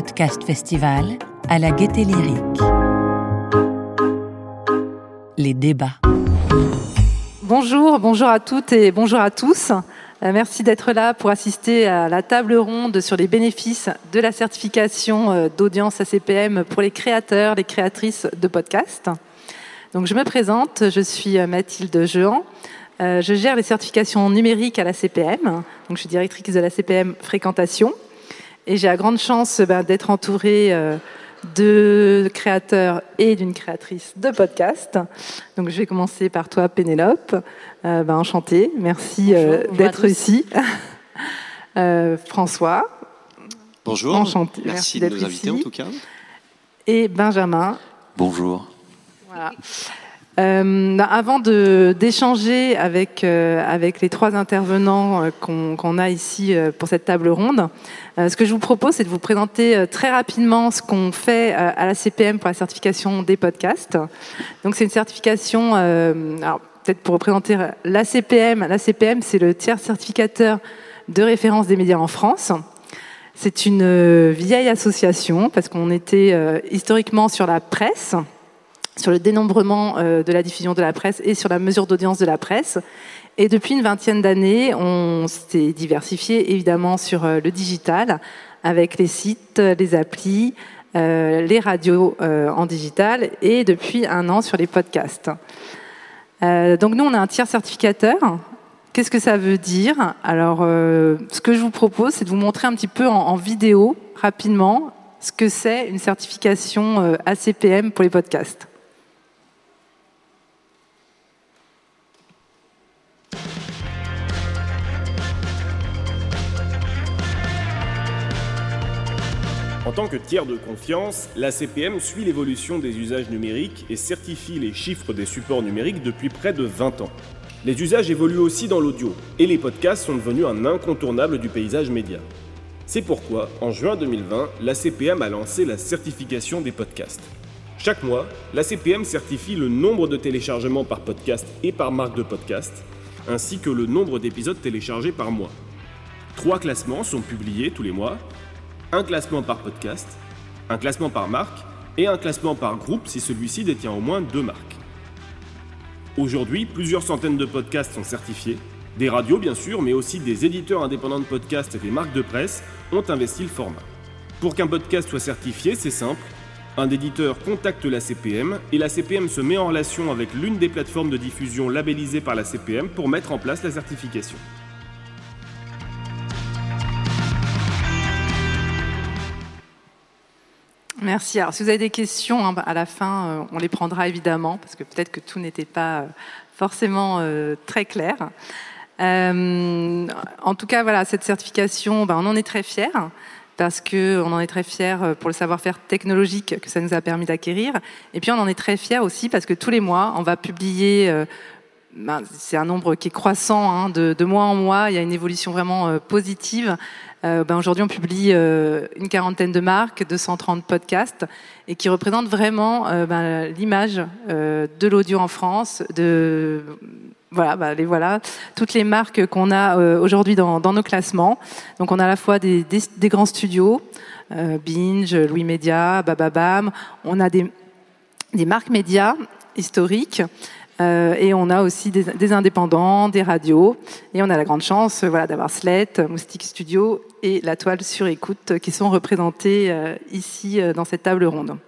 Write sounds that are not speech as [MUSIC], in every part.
Podcast Festival à la Gaieté Lyrique. Les débats. Bonjour, bonjour à toutes et bonjour à tous. Euh, merci d'être là pour assister à la table ronde sur les bénéfices de la certification euh, d'audience ACPM pour les créateurs, les créatrices de podcasts. Donc je me présente, je suis euh, Mathilde Jehan. Je gère les certifications numériques à la CPM. Donc je suis directrice de la CPM fréquentation. Et j'ai la grande chance ben, d'être entourée de créateurs et d'une créatrice de podcast. Donc je vais commencer par toi, Pénélope. Euh, ben, enchantée, merci euh, d'être ici. [LAUGHS] Euh, François. Bonjour. Enchanté. Merci, merci de nous inviter en tout cas. Et Benjamin. Bonjour. Voilà. Euh, avant d'échanger avec, euh, avec les trois intervenants euh, qu'on a ici pour cette table ronde, ce que je vous propose, c'est de vous présenter très rapidement ce qu'on fait à la CPM pour la certification des podcasts. Donc, c'est une certification, alors peut-être pour représenter la CPM. La CPM, c'est le tiers certificateur de référence des médias en France. C'est une vieille association parce qu'on était historiquement sur la presse sur le dénombrement euh, de la diffusion de la presse et sur la mesure d'audience de la presse. Et depuis une vingtaine d'années, on s'est diversifié évidemment sur euh, le digital, avec les sites, les applis, euh, les radios en digital, et depuis un an sur les podcasts. donc nous, on a un tiers certificateur. Qu'est-ce que ça veut dire? Alors, ce que je vous propose, c'est de vous montrer un petit peu en, en vidéo, rapidement, ce que c'est une certification ACPM pour les podcasts. En tant que tiers de confiance, la CPM suit l'évolution des usages numériques et certifie les chiffres des supports numériques depuis près de 20 ans. Les usages évoluent aussi dans l'audio, et les podcasts sont devenus un incontournable du paysage média. C'est pourquoi, en juin 2020, la CPM a lancé la certification des podcasts. Chaque mois, la CPM certifie le nombre de téléchargements par podcast et par marque de podcast, ainsi que le nombre d'épisodes téléchargés par mois. Trois classements sont publiés tous les mois, un classement par podcast, un classement par marque et un classement par groupe si celui-ci détient au moins deux marques. Aujourd'hui, plusieurs centaines de podcasts sont certifiés. Des radios bien sûr, mais aussi des éditeurs indépendants de podcasts et des marques de presse ont investi le format. Pour qu'un podcast soit certifié, c'est simple. Un éditeur contacte la CPM et la CPM se met en relation avec l'une des plateformes de diffusion labellisées par la CPM pour mettre en place la certification. Merci. Alors, si vous avez des questions hein, à la fin, euh, on les prendra évidemment, parce que peut-être que tout n'était pas euh, forcément euh, très clair. en tout cas, voilà, cette certification, ben, on en est très fiers parce qu'on en est très fiers pour le savoir-faire technologique que ça nous a permis d'acquérir. Et puis on en est très fiers aussi parce que tous les mois, on va publier, ben, c'est un nombre qui est croissant, hein, de, mois en mois, il y a une évolution vraiment positive euh, ben Aujourd'hui, on publie euh, une quarantaine de marques, 230 podcasts, et qui représentent vraiment euh, ben, l'image euh, de l'audio en France, voilà, les voilà, toutes les marques qu'on a aujourd'hui dans, nos classements. Donc, on a à la fois des, grands studios, Binge, Louis Media, Bababam. On a des marques médias historiques euh, et on a aussi des, indépendants, des radios. Et on a la grande chance voilà, d'avoir Slate, Moustique Studio et La Toile sur écoute qui sont représentés euh, ici euh, dans cette table ronde.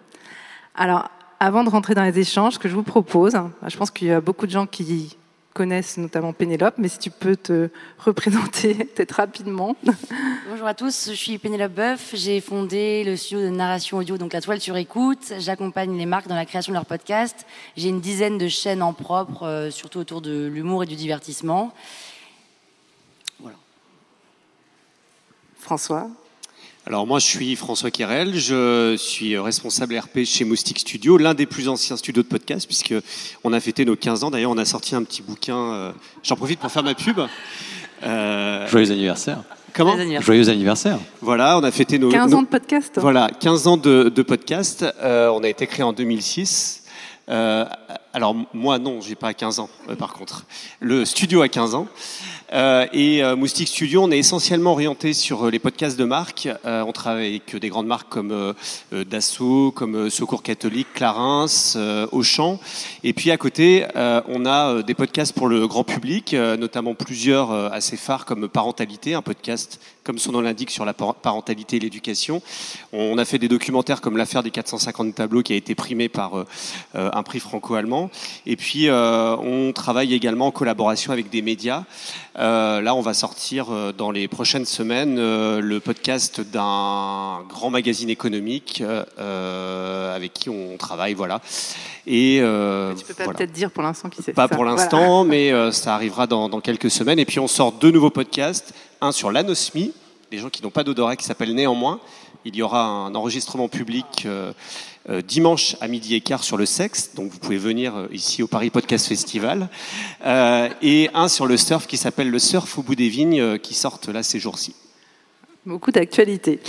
Alors, avant de rentrer dans les échanges, ce que je vous propose, je pense qu'il y a beaucoup de gens qui connaissent notamment Pénélope, mais si tu peux te [LAUGHS] représenter peut-être rapidement. [LAUGHS] Bonjour à tous, je suis Pénélope Boeuf, j'ai fondé le studio de narration audio, donc la toile sur écoute. J'accompagne les marques dans la création de leurs podcasts. J'ai une dizaine de chaînes en propre, euh, surtout autour de l'humour et du divertissement. Voilà. François alors moi je suis François Querel, je suis responsable RP chez Moustique Studio, l'un des plus anciens studios de podcast puisque on a fêté nos 15 ans. D'ailleurs on a sorti un petit bouquin, euh, j'en profite pour faire ma pub. Euh... Joyeux anniversaire. Comment Joyeux anniversaire. Voilà, on a fêté nos 15 ans de podcast. Voilà, 15 ans de, de podcast. Euh, on a été créé en 2006. Euh, alors moi non, j'ai pas 15 ans euh, par contre. Le studio a 15 ans. Euh, et euh, Moustique Studio, on est essentiellement orienté sur les podcasts de marque. on travaille avec des grandes marques comme Dassault, comme Secours Catholique, Clarins, Auchan. Et puis à côté, on a des podcasts pour le grand public, notamment plusieurs assez phares comme Parentalité, un podcast comme son nom l'indique, sur la parentalité et l'éducation. On a fait des documentaires comme l'affaire des 450 tableaux qui a été primé par euh, euh, un prix franco-allemand. Et puis, euh, on travaille également en collaboration avec des médias. là, on va sortir dans les prochaines semaines le podcast d'un grand magazine économique avec qui on travaille. Voilà. Et tu peux pas peut-être dire pour l'instant qui c'est. Pas pour l'instant, mais ça arrivera dans, dans, quelques semaines. Et puis on sort deux nouveaux podcasts un sur l'anosmie, les gens qui n'ont pas d'odorat, qui s'appelle Néanmoins. Il y aura un enregistrement public euh, euh, dimanche à midi et quart sur le sexe, donc vous pouvez venir euh, ici au Paris Podcast Festival. et un sur le surf qui s'appelle Le Surf au bout des vignes, qui sortent là ces jours-ci. Beaucoup d'actualité.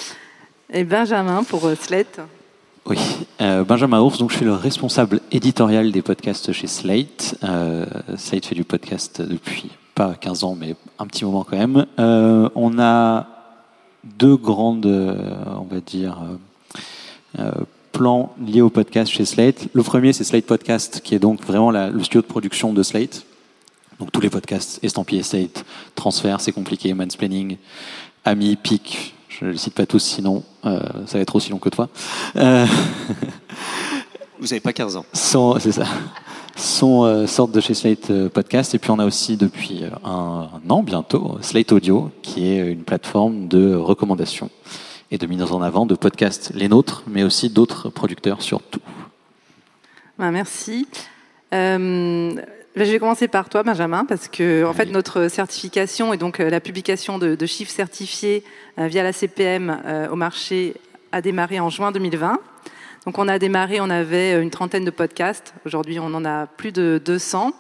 Et Benjamin pour Slate oui, Benjamin Ours, donc je suis le responsable éditorial des podcasts chez Slate. Slate fait du podcast depuis pas 15 ans, mais un petit moment quand même. Euh, on a deux grandes, euh, on va dire, euh, plans liés au podcast chez Slate. Le premier, c'est Slate Podcast, qui est donc vraiment le studio de production de Slate. Donc tous les podcasts, estampillés Slate, transfert, c'est compliqué, mansplaining, Ami, Pic, je ne les cite pas tous, sinon ça va être aussi long que toi. [LAUGHS] Vous n'avez pas 15 ans. C'est ça sont euh, sortent de chez Slate euh, Podcast. Et puis on a aussi depuis euh, un, an bientôt Slate Audio, qui est une plateforme de recommandation et de mise en avant de podcasts, les nôtres, mais aussi d'autres producteurs surtout. Ben, merci. Ben, je vais commencer par toi, Benjamin, parce que en fait notre certification et donc la publication de, de chiffres certifiés via la CPM au marché a démarré en juin 2020. Donc on a démarré, on avait une trentaine de podcasts. Aujourd'hui, on en a plus de 200.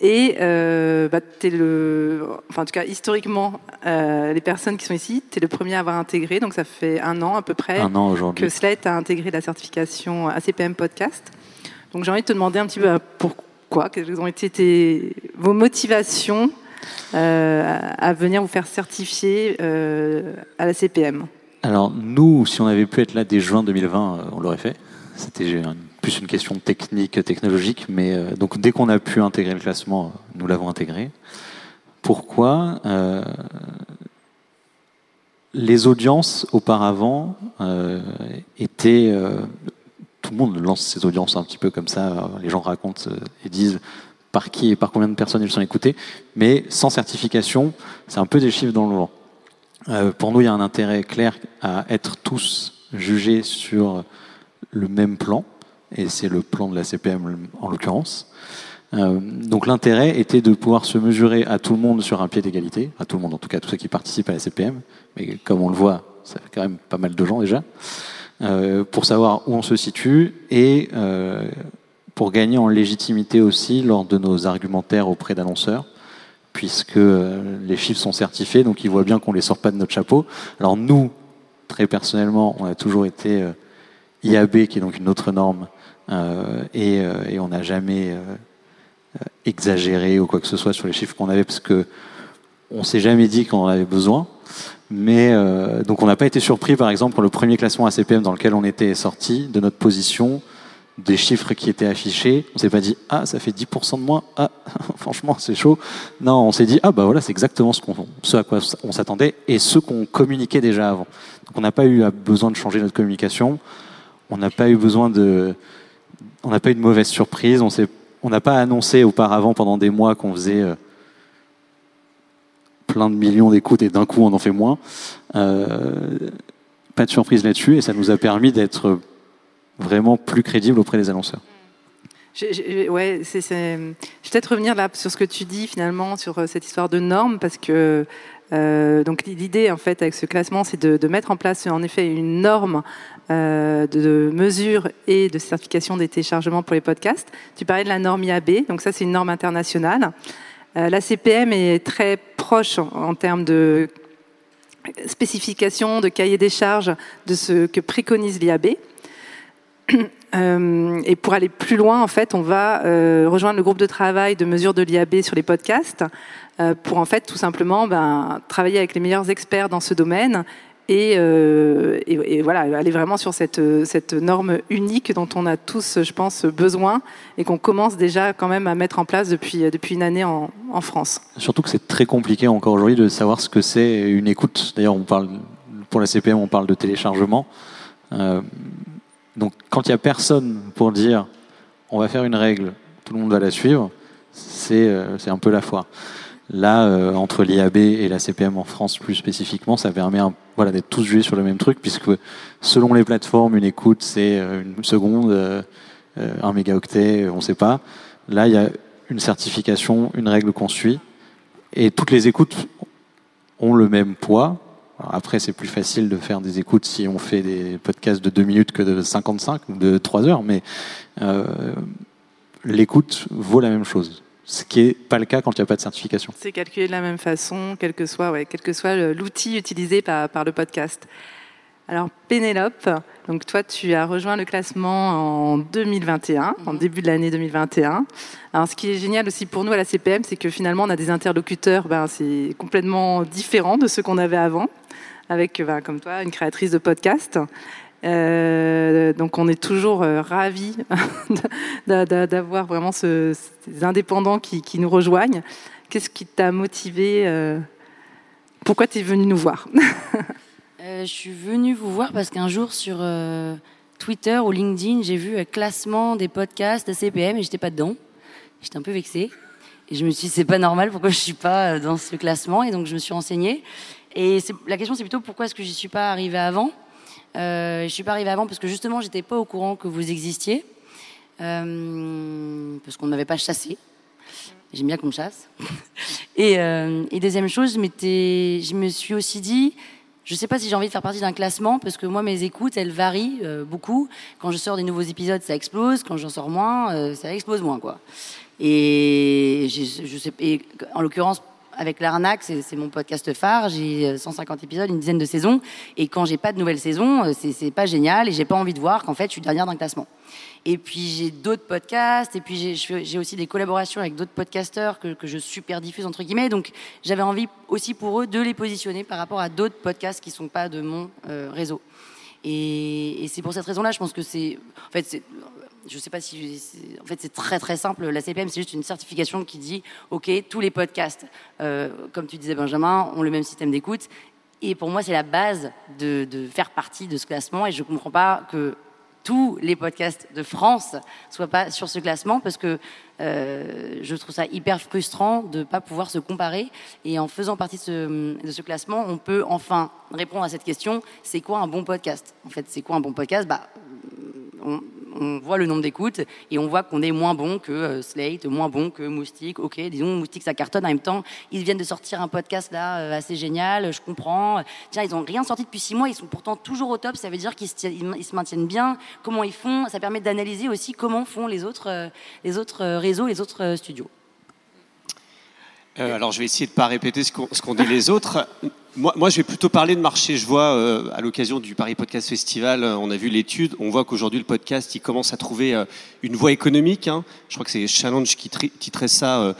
Et euh, bah, es le, enfin en tout cas historiquement, euh, les personnes qui sont ici, tu es le premier à avoir intégré. Donc ça fait un an à peu près que Slate a intégré la certification ACPM podcast. Donc j'ai envie de te demander un petit peu bah, pourquoi, quelles ont été vos motivations euh, à venir vous faire certifier euh, à la CPM. Alors nous, si on avait pu être là dès juin 2020, euh, on l'aurait fait. C'était plus une question technique, technologique, mais euh, donc dès qu'on a pu intégrer le classement, nous l'avons intégré. Pourquoi euh, Les audiences auparavant étaient tout le monde lance ses audiences un petit peu comme ça. Les gens racontent et disent par qui et par combien de personnes ils sont écoutés. Mais sans certification, c'est un peu des chiffres dans le vent. Euh, pour nous, il y a un intérêt clair à être tous jugés sur le même plan, et c'est le plan de la CPM en l'occurrence. Euh, donc l'intérêt était de pouvoir se mesurer à tout le monde sur un pied d'égalité, à tout le monde en tout cas, tous ceux qui participent à la CPM, mais comme on le voit, ça fait quand même pas mal de gens déjà, euh, pour savoir où on se situe et pour gagner en légitimité aussi lors de nos argumentaires auprès d'annonceurs puisque euh, les chiffres sont certifiés, donc ils voient bien qu'on les sort pas de notre chapeau. Alors nous, très personnellement, on a toujours été euh, IAB, qui est donc une autre norme, euh, et, on n'a jamais exagéré ou quoi que ce soit sur les chiffres qu'on avait, parce que on s'est jamais dit qu'on en avait besoin. Mais donc on n'a pas été surpris, par exemple, pour le premier classement ACPM dans lequel on était sorti, de notre position des chiffres qui étaient affichés. On s'est pas dit ah ça fait 10% de moins. Ah [LAUGHS] franchement c'est chaud. Non, on s'est dit ah bah voilà c'est exactement ce, qu'on, ce à quoi on s'attendait et ce qu'on communiquait déjà avant. Donc on n'a pas eu besoin de changer notre communication. On n'a pas eu besoin de, on n'a pas eu de mauvaise surprise. On n'a pas annoncé auparavant pendant des mois qu'on faisait euh, plein de millions d'écoutes et d'un coup on en fait moins. Euh, pas de surprise là-dessus et ça nous a permis d'être vraiment plus crédible auprès des annonceurs. Je, ouais, je vais peut-être revenir là sur ce que tu dis finalement sur euh, cette histoire de normes parce que euh, donc l'idée en fait avec ce classement c'est de, mettre en place en effet une norme euh, de mesure et de certification des téléchargements pour les podcasts. Tu parlais de la norme IAB, donc ça c'est une norme internationale. La CPM est très proche en termes de spécification, de cahier des charges de ce que préconise l'IAB. [COUGHS] Euh, et pour aller plus loin, en fait, on va euh, rejoindre le groupe de travail de mesure de l'IAB sur les podcasts euh, pour en fait tout simplement ben, travailler avec les meilleurs experts dans ce domaine et, voilà, aller vraiment sur cette, norme unique dont on a tous, je pense, besoin et qu'on commence déjà quand même à mettre en place depuis, une année en, France. Surtout que c'est très compliqué encore aujourd'hui de savoir ce que c'est une écoute. D'ailleurs, pour la CPM, on parle de téléchargement. Donc, quand il n'y a personne pour dire on va faire une règle, tout le monde va la suivre, c'est euh, un peu la foire. Là, euh, entre l'IAB et la CPM en France plus spécifiquement, ça permet voilà, d'être tous joués sur le même truc, puisque selon les plateformes, une écoute, c'est euh, une seconde, un mégaoctet, on ne sait pas. Là, il y a une certification, une règle qu'on suit, et toutes les écoutes ont le même poids. Après, c'est plus facile de faire des écoutes si on fait des podcasts de 2 minutes que de 55 ou de 3 heures, mais euh, l'écoute vaut la même chose ce qui n'est pas le cas quand il n'y a pas de certification. C'est calculé de la même façon, quel que soit, ouais, quel que soit l'outil utilisé par, le podcast. Alors Pénélope, donc toi tu as rejoint le classement en 2021, en début de l'année 2021. Alors ce qui est génial aussi pour nous à la CPM, c'est que finalement on a des interlocuteurs, ben, c'est complètement différent de ceux qu'on avait avant, avec ben, comme toi une créatrice de podcast. Euh, donc on est toujours euh, ravis [LAUGHS] d'avoir vraiment ce, ces indépendants qui, qui nous rejoignent. Qu'est-ce qui t'a motivé euh, Pourquoi tu es venu nous voir? [LAUGHS] euh, Je suis venue vous voir parce qu'un jour sur euh, Twitter ou LinkedIn, j'ai vu un classement des podcasts de CPM et j'étais pas dedans. J'étais un peu vexée. Et je me suis dit, c'est pas normal, pourquoi je suis pas dans ce classement? Et donc je me suis renseignée. Et la question, c'est plutôt pourquoi est-ce que je suis pas arrivée avant? Euh, je suis pas arrivée avant parce que justement, j'étais pas au courant que vous existiez, euh, parce qu'on ne m'avait pas chassé. J'aime bien qu'on me chasse. [LAUGHS] et, euh, deuxième chose, je me suis aussi dit, je ne sais pas si j'ai envie de faire partie d'un classement, parce que moi, mes écoutes, elles varient euh, beaucoup. Quand je sors des nouveaux épisodes, ça explose. Quand j'en sors moins, euh, ça explose moins, quoi. Et, je sais, et en l'occurrence, avec l'arnaque, c'est mon podcast phare. J'ai 150 épisodes, une dizaine de saisons. Et quand j'ai pas de nouvelles saisons, c'est pas génial et j'ai pas envie de voir qu'en fait, je suis dernière d'un classement. Et puis j'ai d'autres podcasts, et puis j'ai aussi des collaborations avec d'autres podcasteurs que, je super diffuse entre guillemets. Donc j'avais envie aussi pour eux de les positionner par rapport à d'autres podcasts qui sont pas de mon euh, réseau. Et, c'est pour cette raison-là, je pense que c'est, en fait, je ne sais pas si, en fait, c'est très très simple. La CPM, c'est juste une certification qui dit, ok, tous les podcasts, euh, comme tu disais Benjamin, ont le même système d'écoute. Et pour moi, c'est la base de, de, faire partie de ce classement. Et je ne comprends pas que tous les podcasts de France soient pas sur ce classement parce que euh, je trouve ça hyper frustrant de ne pas pouvoir se comparer. Et en faisant partie de ce, classement, on peut enfin répondre à cette question c'est quoi un bon podcast? En fait, c'est quoi un bon podcast? Bah, on, voit le nombre d'écoutes et on voit qu'on est moins bon que euh, Slate, moins bon que Moustique. Ok, disons Moustique ça cartonne. En même temps, ils viennent de sortir un podcast là euh, assez génial. Je comprends. Tiens, ils ont rien sorti depuis six mois. Ils sont pourtant toujours au top. Ça veut dire qu'ils se, maintiennent bien. Comment ils font? Ça permet d'analyser aussi comment font les autres, euh, les autres réseaux, les autres studios. Euh, alors, je vais essayer de ne pas répéter ce qu'ont qu dit les autres. Moi, je vais plutôt parler de marché. Je vois, euh, à l'occasion du Paris Podcast Festival, euh, on a vu l'étude. On voit qu'aujourd'hui, le podcast, il commence à trouver une voie économique. Hein. Je crois que c'est Challenge qui titrait ça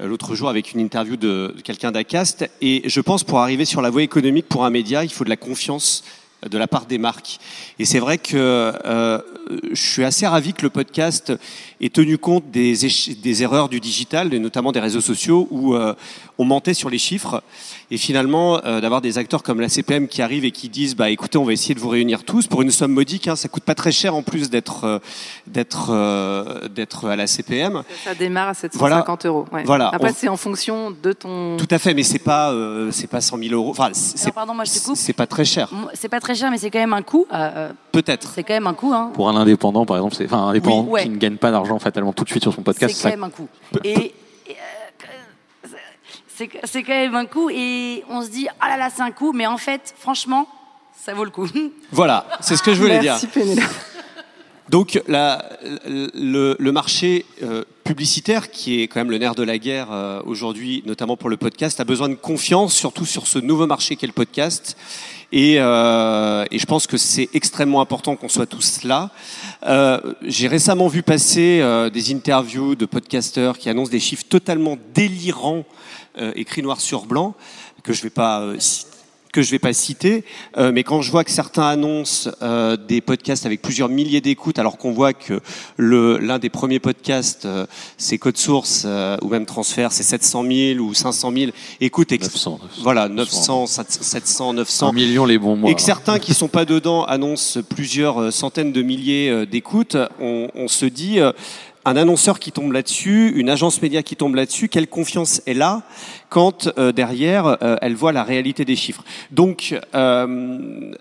l'autre jour avec une interview de, de quelqu'un d'Acast. Et je pense, pour arriver sur la voie économique pour un média, il faut de la confiance de la part des marques. Et c'est vrai que euh, je suis assez ravi que le podcast ait tenu compte des, erreurs du digital, et notamment des réseaux sociaux, où euh, on mentait sur les chiffres. Et finalement, euh, d'avoir des acteurs comme la CPM qui arrivent et qui disent, bah écoutez, on va essayer de vous réunir tous pour une somme modique. Hein, ça coûte pas très cher en plus d'être euh, d'être euh, d'être à la CPM. Ça démarre à 750 voilà. euros. Ouais. Voilà. Après, on... c'est en fonction de ton. Tout à fait, mais c'est pas c'est pas 100 000 euros. Enfin, c'est pardon, moi je te coupe. C'est pas très cher. C'est pas très cher, mais c'est quand même un coût. Euh, Peut-être. C'est quand même un coût. Hein. Pour un indépendant, par exemple, c'est enfin un indépendant Oui, ouais. qui ne gagne pas d'argent fatalement tout de suite sur son podcast. C'est ça- quand même un coup. Et, c'est quand même un coup. Et on se dit, ah là là, c'est un coup. Mais en fait, franchement, ça vaut le coup. [LAUGHS] Voilà, c'est ce que je voulais Merci dire. Pénélope. Donc la, le, le, marché euh, publicitaire, qui est quand même le nerf de la guerre euh, aujourd'hui, notamment pour le podcast, a besoin de confiance, surtout sur ce nouveau marché qu'est le podcast. Et, euh, et je pense que c'est extrêmement important qu'on soit tous là. Euh, J'ai récemment vu passer euh, des interviews de podcasteurs qui annoncent des chiffres totalement délirants, euh, écrits noir sur blanc, que je vais pas euh, citer que je vais pas citer, euh, mais quand je vois que certains annoncent euh, des podcasts avec plusieurs milliers d'écoutes, alors qu'on voit que le l'un des premiers podcasts, euh, c'est Code Source euh, ou même Transfert, c'est 700 000 ou 500 000 écoutes. ex- 900, 900. Voilà, 900, 700, 900. Un million les bons mois. Et que certains qui [LAUGHS] sont pas dedans annoncent plusieurs euh, centaines de milliers euh, d'écoutes, on, on se dit euh, un annonceur qui tombe là-dessus, une agence média qui tombe là-dessus, quelle confiance est là quand euh, derrière euh, elle voit la réalité des chiffres. Donc euh,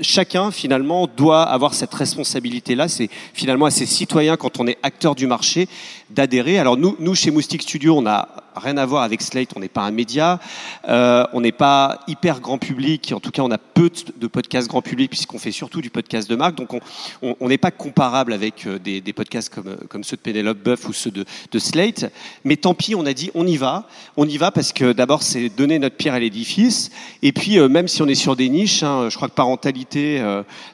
chacun finalement doit avoir cette responsabilité-là. C'est finalement à ses citoyens quand on est acteur du marché d'adhérer. Alors nous, nous chez Moustique Studio, on n'a rien à voir avec Slate. On n'est pas un média, euh, on n'est pas hyper grand public. En tout cas, on a peu de podcasts grand public puisqu'on fait surtout du podcast de marque. Donc on n'est pas comparable avec euh, des, podcasts comme, euh, comme ceux de Penelope Buff ou ceux de, Slate. Mais tant pis, on a dit on y va. On y va parce que d'abord, c'est donner notre pierre à l'édifice. Et puis, même si on est sur des niches, hein, je crois que parentalité,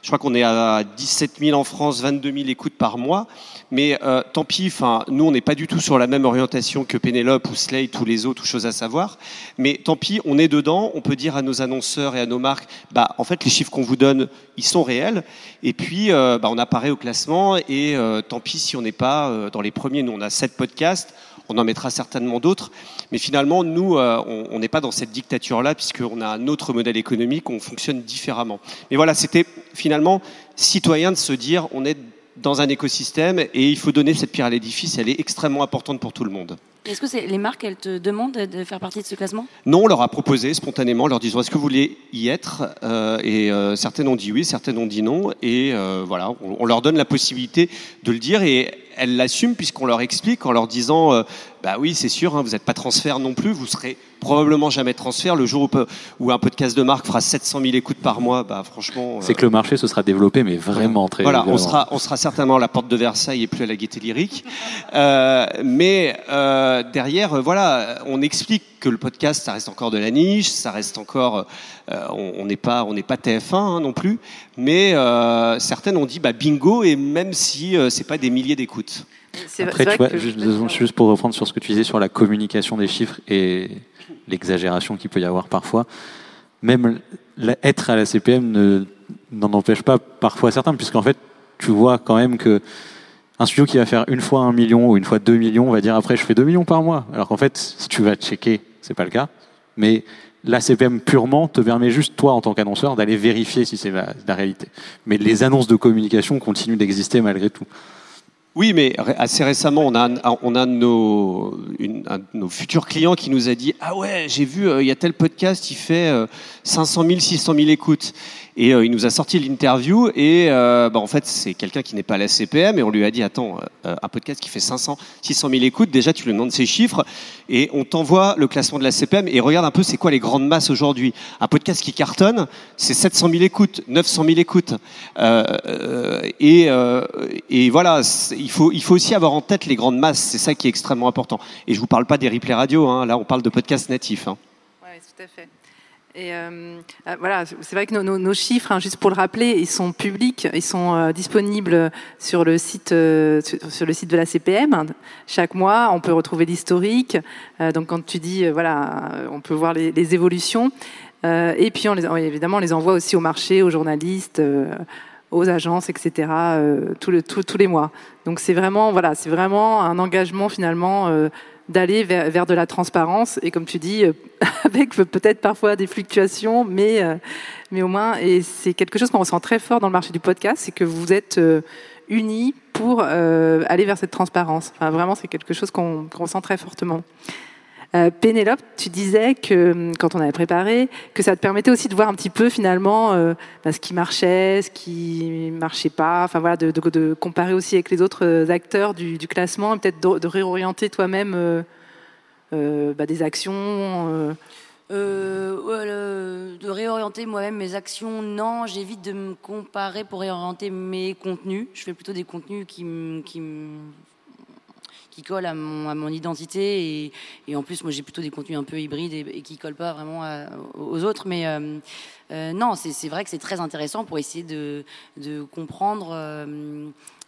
je crois qu'on est à 17 000 en France, 22 000 écoutes par mois. Mais euh, tant pis, nous, on n'est pas du tout sur la même orientation que Penelope ou Slate ou les autres, ou choses à savoir. Mais tant pis, on est dedans. On peut dire à nos annonceurs et à nos marques, bah, en fait, les chiffres qu'on vous donne, ils sont réels. Et puis, euh, bah, on apparaît au classement. Et euh, tant pis si on n'est pas dans les premiers. Nous, on a sept podcasts. On en mettra certainement d'autres. Mais finalement, nous, on n'est pas dans cette dictature-là, puisqu'on a un autre modèle économique, on fonctionne différemment. Mais voilà, c'était finalement citoyen de se dire, on est dans un écosystème et il faut donner cette pierre à l'édifice. Elle est extrêmement importante pour tout le monde. Est-ce que c'est les marques, elles te demandent de faire partie de ce classement? Non, on leur a proposé spontanément, en leur disant est-ce que vous voulez y être? Euh, Et euh, certaines ont dit oui, certaines ont dit non. Et euh, voilà, on, on leur donne la possibilité de le dire et elles l'assument puisqu'on leur explique en leur disant bah oui, c'est sûr, hein, vous n'êtes pas transfert non plus, vous serez probablement jamais transfert. Le jour où, un podcast de marque fera 700 000 écoutes par mois, bah franchement. C'est euh, que le marché se sera développé, mais vraiment très voilà, on sera, on sera certainement à la porte de Versailles et plus à la gaieté lyrique. Euh, mais euh, derrière, voilà, on explique que le podcast, ça reste encore de la niche, ça reste encore, euh, on n'est pas, on n'est pas TF1 hein, non plus. Mais euh, certaines ont dit, bah bingo, et même si euh, c'est pas des milliers d'écoutes. C'est Après, c'est tu vois, que- juste, juste pour reprendre sur ce que tu disais sur la communication des chiffres et l'exagération qu'il peut y avoir parfois, même être à la CPM ne- n'en empêche pas parfois certains, puisqu'en fait, tu vois quand même que un studio qui va faire une fois un million ou une fois deux millions va dire après je fais deux millions par mois. Alors qu'en fait, si tu vas checker, c'est pas le cas. Mais la CPM purement te permet juste, toi, en tant qu'annonceur, d'aller vérifier si c'est la réalité. Mais les annonces de communication continuent d'exister malgré tout. Oui, mais assez récemment, on a, nos, un de nos futurs clients qui nous a dit Ah ouais, j'ai vu, euh, il y a tel podcast, il fait euh, 500 000, 600 000 écoutes. Et euh, il nous a sorti l'interview, et euh, bah, en fait, c'est quelqu'un qui n'est pas à la CPM, et on lui a dit Attends, un podcast qui fait 500, 600 000 écoutes, déjà tu lui demandes ses chiffres, et on t'envoie le classement de la CPM, et regarde un peu c'est quoi les grandes masses aujourd'hui? Un podcast qui cartonne, c'est 700 000 écoutes, 900 000 écoutes. Et, voilà, il faut, aussi avoir en tête les grandes masses, c'est ça qui est extrêmement important. Et je vous parle pas des replays radio, hein, là on parle de podcasts natifs. hein. Ouais, tout à fait. Et euh, euh, voilà, c'est vrai que nos, chiffres, hein, juste pour le rappeler, ils sont publics, ils sont euh, disponibles sur le site sur, le site de la CPM. Chaque mois, on peut retrouver l'historique. Donc quand tu dis, voilà, on peut voir les, évolutions. Et puis on oui, évidemment, on les envoie aussi au marché, aux journalistes. Aux agences, etc., euh, tous, le- tous- tous les mois. Donc c'est vraiment, voilà, c'est vraiment un engagement finalement euh, d'aller vers, de la transparence et comme tu dis, euh, [LAUGHS] avec peut-être parfois des fluctuations, mais, mais au moins, et c'est quelque chose qu'on ressent très fort dans le marché du podcast, c'est que vous êtes unis pour aller vers cette transparence. Enfin, vraiment, c'est quelque chose qu'on ressent très fortement. Euh, Pénélope, tu disais que hum, quand on avait préparé, que ça te permettait aussi de voir un petit peu finalement euh, bah, ce qui marchait, ce qui marchait pas, enfin voilà, de, comparer aussi avec les autres euh, acteurs du, classement, et peut-être de, réorienter toi-même euh, euh, bah, des actions. euh. Euh, de réorienter moi-même mes actions, non, j'évite de me comparer pour réorienter mes contenus. Je fais plutôt des contenus qui me, qui colle à mon, identité. Et, en plus, moi, j'ai plutôt des contenus un peu hybrides et, qui collent pas vraiment aux autres. Mais euh, euh, non, c'est vrai que c'est très intéressant pour essayer de, de comprendre.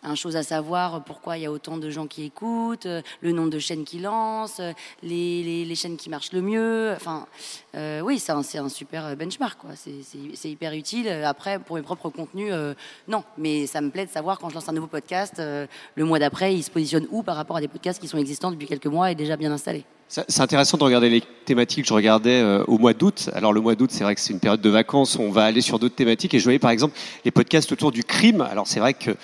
Euh, un chose à savoir, pourquoi il y a autant de gens qui écoutent, euh, le nombre de chaînes qui lancent, euh, les, les, chaînes qui marchent le mieux. Enfin, euh, oui, c'est un, un super benchmark. quoi. C'est- hyper utile. Après, pour mes propres contenus, euh, non. Mais ça me plaît de savoir quand je lance un nouveau podcast, euh, le mois d'après, il se positionne où par rapport à des podcasts qui sont existants depuis quelques mois et déjà bien installés. C'est intéressant de regarder les thématiques que je regardais euh, au mois d'août. Alors le mois d'août, c'est vrai que c'est une période de vacances, on va aller sur d'autres thématiques. Et je voyais par exemple les podcasts autour du crime. Alors c'est vrai que euh,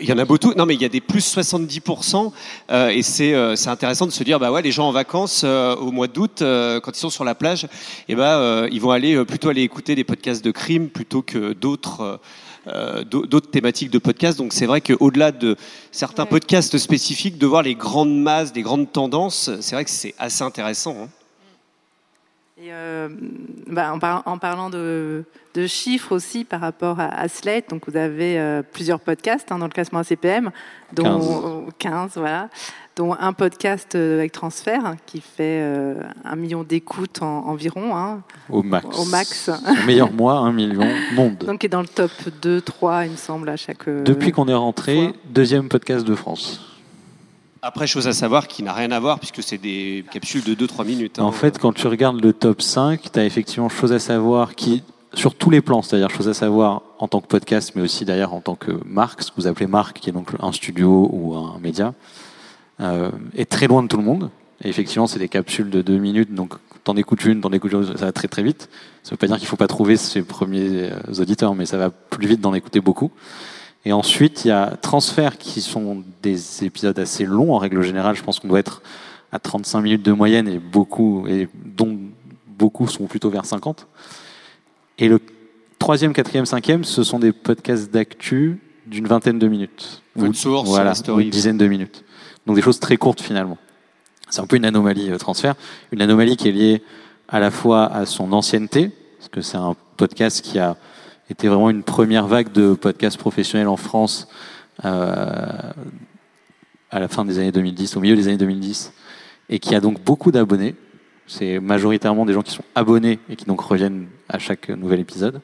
il y en a beaucoup. Non, mais il y a des plus 70%. euh, et c'est euh, c'est intéressant de se dire, bah ouais, les gens en vacances euh, au mois d'août, euh, quand ils sont sur la plage, et ben euh, ils vont aller euh, plutôt aller écouter des podcasts de crime plutôt que d'autres. euh, euh, d'au- d'autres thématiques de podcasts. Donc c'est vrai qu'au-delà de certains Ouais. podcasts spécifiques, de voir les grandes masses, des grandes tendances, c'est vrai que c'est assez intéressant. hein. Et euh, bah, en, par- en parlant de, de chiffres aussi par rapport à, à Slate, donc vous avez euh, plusieurs podcasts hein, dans le classement ACPM, dont 15, voilà, dont un podcast euh, avec transfert hein, qui fait euh, un million d'écoutes en- environ, hein, Au max. Au max. Son meilleur mois, un million monde. donc qui est dans le top 2, 3, il me semble, à chaque. euh, Depuis qu'on est rentré, deuxième podcast de France. Après, chose à savoir qui n'a rien à voir puisque c'est des capsules de 2-3 minutes. hein. En fait, quand tu regardes le top 5, tu as effectivement chose à savoir qui, sur tous les plans, c'est-à-dire chose à savoir en tant que podcast, mais aussi d'ailleurs en tant que marque, ce que vous appelez marque, qui est donc un studio ou un média, euh, est très loin de tout le monde. Et effectivement, c'est des capsules de deux minutes, donc t'en écoutes une, t'en écoutes une, ça va très très vite. Ça veut pas dire qu'il faut pas trouver ses premiers euh, auditeurs, mais ça va plus vite d'en écouter beaucoup. Et ensuite, il y a Transfert, qui sont des épisodes assez longs. En règle générale, je pense qu'on doit être à 35 minutes de moyenne et beaucoup, et dont beaucoup sont plutôt vers 50. Et le troisième, quatrième, cinquième, ce sont des podcasts d'actu d'une vingtaine de minutes. Ou- source, voilà, ou une dizaine de minutes. Donc des choses très courtes finalement. C'est un peu une anomalie euh, transfert, une anomalie qui est liée à la fois à son ancienneté, parce que c'est un podcast qui a été vraiment une première vague de podcasts professionnels en France euh, à la fin des années 2010, au milieu des années 2010, et qui a donc beaucoup d'abonnés. C'est majoritairement des gens qui sont abonnés et qui donc reviennent à chaque nouvel épisode.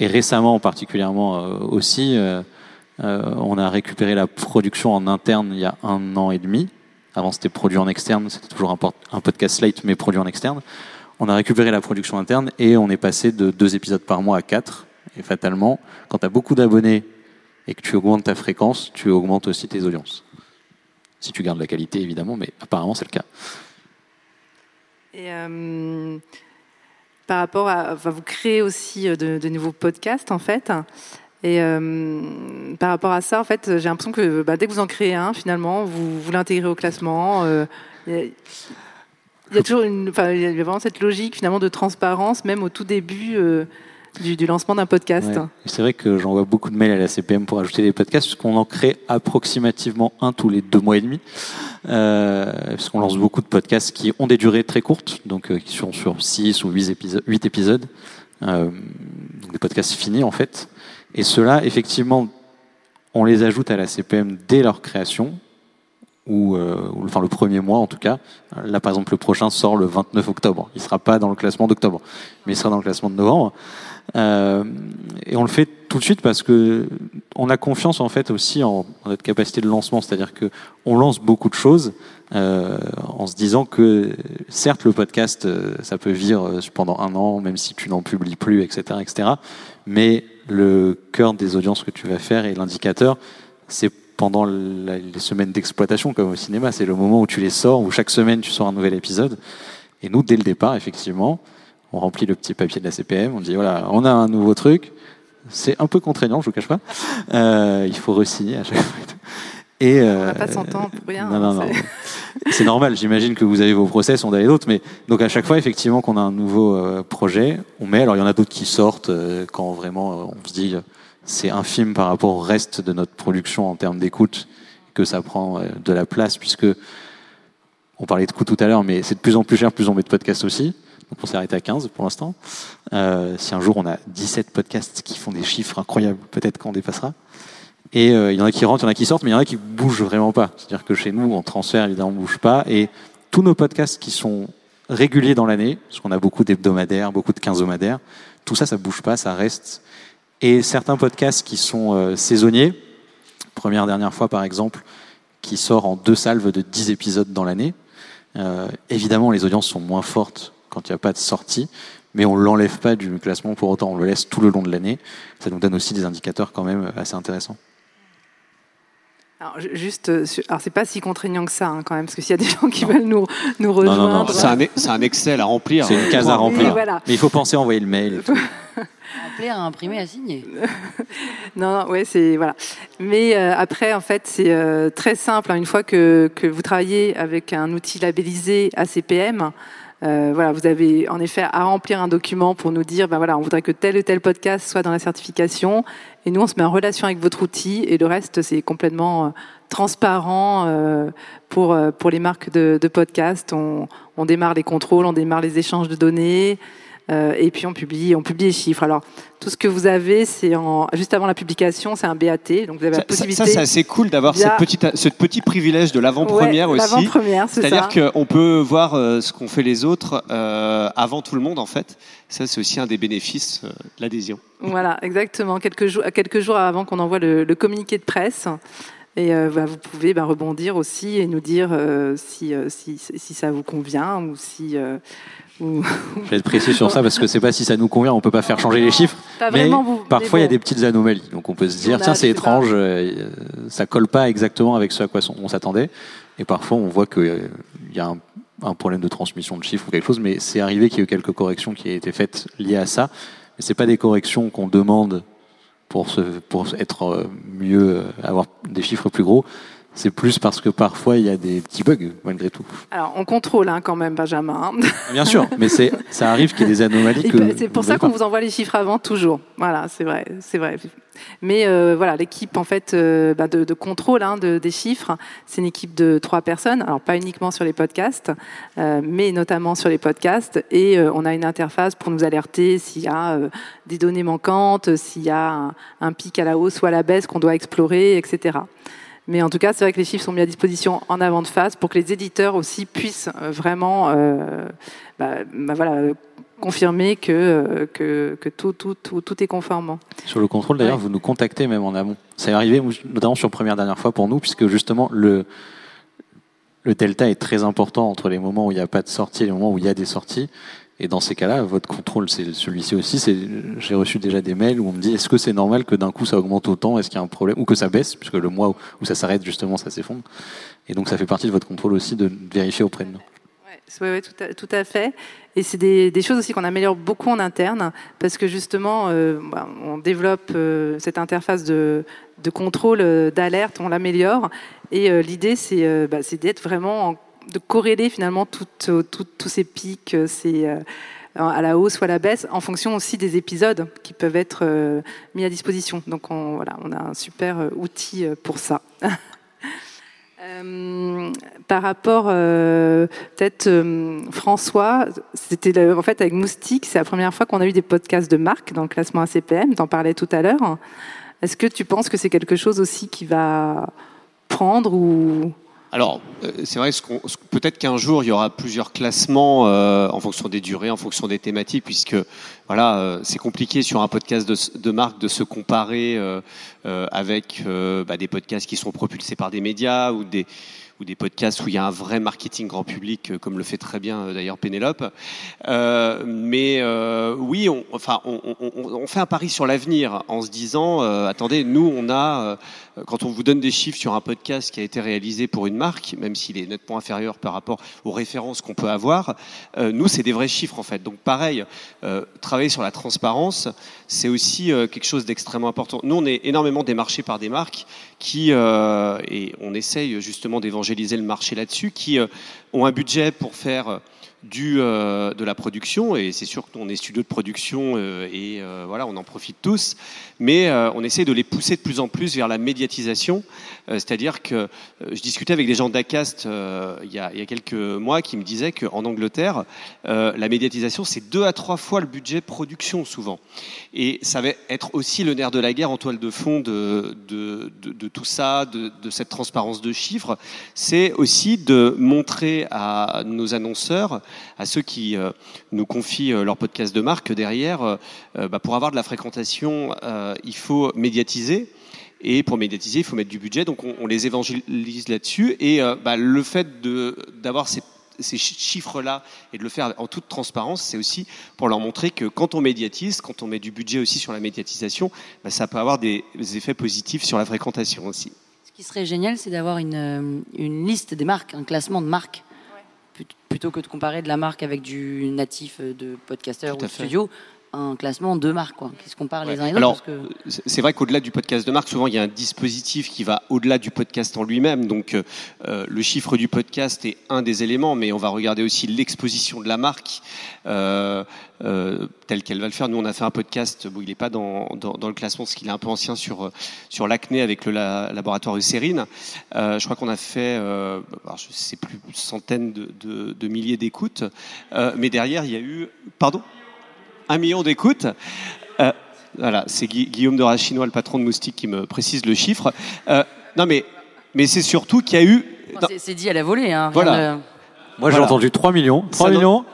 Et récemment, particulièrement euh, aussi, euh, on a récupéré la production en interne il y a un an et demi. Avant, c'était produit en externe, c'était toujours un podcast slate, mais produit en externe. On a récupéré la production interne et on est passé de deux épisodes par mois à quatre. Et fatalement, quand tu as beaucoup d'abonnés et que tu augmentes ta fréquence, tu augmentes aussi tes audiences. Si tu gardes la qualité, évidemment, mais apparemment, c'est le cas. Et euh, par rapport à, enfin, vous créez aussi euh, de, nouveaux podcasts en fait. Et euh, par rapport à ça, en fait, j'ai l'impression que bah, dès que vous en créez un, finalement, vous, vous l'intégrez au classement. Il y a- toujours une, il y a vraiment cette logique finalement de transparence, même au tout début du, lancement d'un podcast. C'est vrai que j'envoie beaucoup de mails à la CPM pour ajouter des podcasts, puisqu'on en crée approximativement un tous les deux mois et demi. Euh, puisqu'on lance beaucoup de podcasts qui ont des durées très courtes, donc euh, qui sont sur 6 ou 8 épisodes. 8 épisodes euh, donc des podcasts finis en fait. Et ceux-là, effectivement, on les ajoute à la CPM dès leur création, ou, enfin le premier mois en tout cas. Là, par exemple, le prochain sort le 29 octobre. Il sera pas dans le classement d'octobre, mais il sera dans le classement de novembre. Euh, et on le fait tout de suite parce que on a confiance en fait aussi en, notre capacité de lancement, c'est-à-dire que on lance beaucoup de choses euh, en se disant que certes le podcast euh, ça peut vivre pendant un an, même si tu n'en publies plus, etc., etc. Mais le cœur des audiences que tu vas faire et l'indicateur, c'est pendant les semaines d'exploitation comme au cinéma, c'est le moment où tu les sors, où chaque semaine tu sors un nouvel épisode. Et nous, dès le départ, effectivement, on remplit le petit papier de la CPM, on dit voilà, on a un nouveau truc. C'est un peu contraignant, je vous cache pas. Euh, il faut re-signer à chaque fois. Et euh, on va pas s'entendre pour rien. Non, non, non. C'est normal. J'imagine que vous avez vos process, on a les autres, mais donc à chaque fois, effectivement, qu'on a un nouveau euh, projet, on met. Alors il y en a d'autres qui sortent euh, quand vraiment on se dit c'est infime par rapport au reste de notre production en termes d'écoute que ça prend de la place, puisque on parlait de coût tout à l'heure, mais c'est de plus en plus cher, plus on met de podcasts aussi. Donc on s'est arrêté à 15 pour l'instant. Euh, si un jour on a 17 podcasts qui font des chiffres incroyables, peut-être qu'on dépassera. Et euh, il y en a qui rentrent, il y en a qui sortent, mais il y en a qui bougent vraiment pas. C'est-à-dire que chez nous, en transfert, évidemment, on bouge pas. Et tous nos podcasts qui sont réguliers dans l'année, parce qu'on a beaucoup d'hebdomadaires, beaucoup de quinzomadaires, tout ça, ça bouge pas, ça reste. Et certains podcasts qui sont euh, saisonniers, première, dernière fois par exemple, qui sort en deux salves de 10 épisodes dans l'année, évidemment, les audiences sont moins fortes quand il n'y a pas de sortie, mais on l'enlève pas du classement pour autant, on le laisse tout le long de l'année. Ça nous donne aussi des indicateurs quand même assez intéressants. Alors, juste, euh, alors c'est pas si contraignant que ça hein, quand même, parce que s'il y a des gens qui veulent nous, nous rejoindre. non, non, C'est un, c'est un Excel à remplir. C'est une case à remplir. voilà. Mais il faut penser à envoyer le mail. [LAUGHS] à imprimer, à signer. Non, non, ouais, c'est voilà. Mais euh, après, en fait, c'est euh, très simple. hein. Une fois que, que vous travaillez avec un outil labellisé ACPM, euh, voilà, vous avez en effet à remplir un document pour nous dire, ben voilà, on voudrait que tel ou tel podcast soit dans la certification. Et nous, on se met en relation avec votre outil. Et le reste, c'est complètement euh, transparent euh, pour euh, pour les marques de, de podcast. On, on démarre les contrôles, on démarre les échanges de données. Euh, et puis on publie, on publie les chiffres. Alors tout ce que vous avez, c'est en juste avant la publication, c'est un BAT, donc vous avez la possibilité. ça, c'est assez cool d'avoir via- ce petit privilège de l'avant-première Ouais, aussi. L'avant-première, c'est ça. C'est-à-dire qu'on peut voir euh, ce qu'ont fait les autres euh, avant tout le monde, en fait. Ça, c'est aussi un des bénéfices euh, de l'adhésion. Voilà, exactement. Quelques jours, quelques jours avant qu'on envoie le, le communiqué de presse. Et euh, bah, vous pouvez bah, rebondir aussi et nous dire si, si, si ça vous convient ou si. Euh, ou- Je vais être précis sur ça parce que c'est pas si ça nous convient, on peut pas faire changer les chiffres. Pas Mais vraiment vous. parfois, il y a des petites anomalies. Donc, on peut se dire, a- tiens, c'est étrange, euh, ça colle pas exactement avec ce à quoi on s'attendait. Et parfois, on voit qu'il y a un, un problème de transmission de chiffres ou quelque chose, mais c'est arrivé qu'il y ait eu quelques corrections qui aient été faites liées à ça. Mais c'est pas des corrections qu'on demande pour, se, pour être euh, mieux, euh, avoir des chiffres plus gros. C'est plus parce que parfois, il y a des petits bugs, malgré tout. Alors, on contrôle hein, quand même, Benjamin. hein. [LAUGHS] Bien sûr, mais c'est, ça arrive qu'il y ait des anomalies que. bah, c'est pour ça qu'on vous envoie les chiffres avant toujours. Voilà, c'est vrai, c'est vrai. Mais euh, voilà, l'équipe en fait euh, bah, de, de contrôle hein, de, des chiffres, c'est une équipe de trois personnes. Alors pas uniquement sur les podcasts, euh, mais notamment sur les podcasts. Et on a une interface pour nous alerter s'il y a des données manquantes, s'il y a un, un pic à la hausse ou à la baisse qu'on doit explorer, etc. Mais en tout cas, c'est vrai que les chiffres sont mis à disposition en avant de face pour que les éditeurs aussi puissent euh, vraiment, euh, bah, bah, voilà, confirmer que, euh, que, que tout, tout, tout, tout est conforme. Sur le contrôle, d'ailleurs, Ouais. vous nous contactez même en amont. C'est arrivé notamment sur première dernière fois pour nous, puisque justement le le delta est très important entre les moments où il n'y a pas de sortie et les moments où il y a des sorties. Et dans ces cas-là, votre contrôle, c'est celui-ci aussi. J'ai reçu déjà des mails où on me dit est-ce que c'est normal que d'un coup ça augmente autant? Est-ce qu'il y a un problème? Ou que ça baisse puisque le mois où, ça s'arrête justement, ça s'effondre. Et donc ça fait partie de votre contrôle aussi de vérifier auprès de nous. Oui, ouais, tout, à, fait. Et c'est des, choses aussi qu'on améliore beaucoup en interne, parce que justement, euh, bah, on développe euh, cette interface de, contrôle, euh, d'alerte, on l'améliore. Et l'idée, c'est bah, c'est d'être vraiment, en- de corréler finalement euh, tous ces pics, euh, ces, euh, à la hausse ou à la baisse, en fonction aussi des épisodes qui peuvent être mis à disposition. Donc on, voilà, on a un super outil pour ça. [LAUGHS] Par rapport, peut-être François, c'était en fait avec Moustique, c'est la première fois qu'on a eu des podcasts de marque dans le classement ACPM. T'en parlais tout à l'heure. Est-ce que tu penses que c'est quelque chose aussi qui va prendre ou Alors, euh, c'est vrai, peut-être qu'un jour, il y aura plusieurs classements euh, en fonction des durées, en fonction des thématiques, puisque voilà, euh, c'est compliqué sur un podcast de, marque de se comparer avec bah, des podcasts qui sont propulsés par des médias ou des ou des podcasts où il y a un vrai marketing grand public, comme le fait très bien d'ailleurs Pénélope. Mais oui, on, enfin, on, fait un pari sur l'avenir en se disant, attendez, nous, on a, quand on vous donne des chiffres sur un podcast qui a été réalisé pour une marque, même s'il est nettement inférieur par rapport aux références qu'on peut avoir, euh, nous, c'est des vrais chiffres en fait. Donc pareil, euh, travailler sur la transparence, c'est aussi euh, quelque chose d'extrêmement important. Nous, on est énormément démarchés par des marques qui, et on essaye justement d'évangéliser le marché là-dessus, qui ont un budget pour faire euh, de la production, et c'est sûr qu'on est studio de production euh, et euh, voilà, on en profite tous, mais on essaie de les pousser de plus en plus vers la médiatisation, c'est-à-dire que je discutais avec des gens d'Acast il, y a, y a quelques mois qui me disaient qu'en Angleterre, la médiatisation, c'est deux à trois fois le budget production souvent. Et ça va être aussi le nerf de la guerre en toile de fond de, de, de, de tout ça, de, de cette transparence de chiffres, c'est aussi de montrer à nos annonceurs à ceux qui euh, nous confient euh, leur podcast de marque derrière, euh, bah, pour avoir de la fréquentation, il faut médiatiser. Et pour médiatiser, il faut mettre du budget. Donc on, les évangélise là-dessus. Et bah, le fait d'avoir ces, chiffres-là et de le faire en toute transparence, c'est aussi pour leur montrer que quand on médiatise, quand on met du budget aussi sur la médiatisation, bah, ça peut avoir des effets positifs sur la fréquentation aussi. Ce qui serait génial, c'est d'avoir une, une, liste des marques, un classement de marques plutôt que de comparer de la marque avec du natif euh, de podcasteur ou de studio, un classement de marques quoi, qui se comparent les uns et les autres. Que... C'est vrai qu'au-delà du podcast de marque, souvent il y a un dispositif qui va au-delà du podcast en lui-même. Donc euh, euh, le chiffre du podcast est un des éléments, mais on va regarder aussi l'exposition de la marque. Euh, euh, telle qu'elle va le faire. Nous, on a fait un podcast, bon, il n'est pas dans, dans, dans, le classement parce qu'il est un peu ancien sur, sur l'acné avec le laboratoire Eucérine. Je crois qu'on a fait, je sais plus, centaines de, de, de milliers d'écoutes. Mais derrière, il y a eu... Pardon? Un million d'écoutes. Euh, voilà, c'est Guillaume de Rachinois, le patron de Moustique, qui me précise le chiffre. Euh, non, mais, mais c'est surtout qu'il y a eu. C'est dit à la volée. Hein, voilà. Moi, j'ai entendu 3 millions. 3 millions.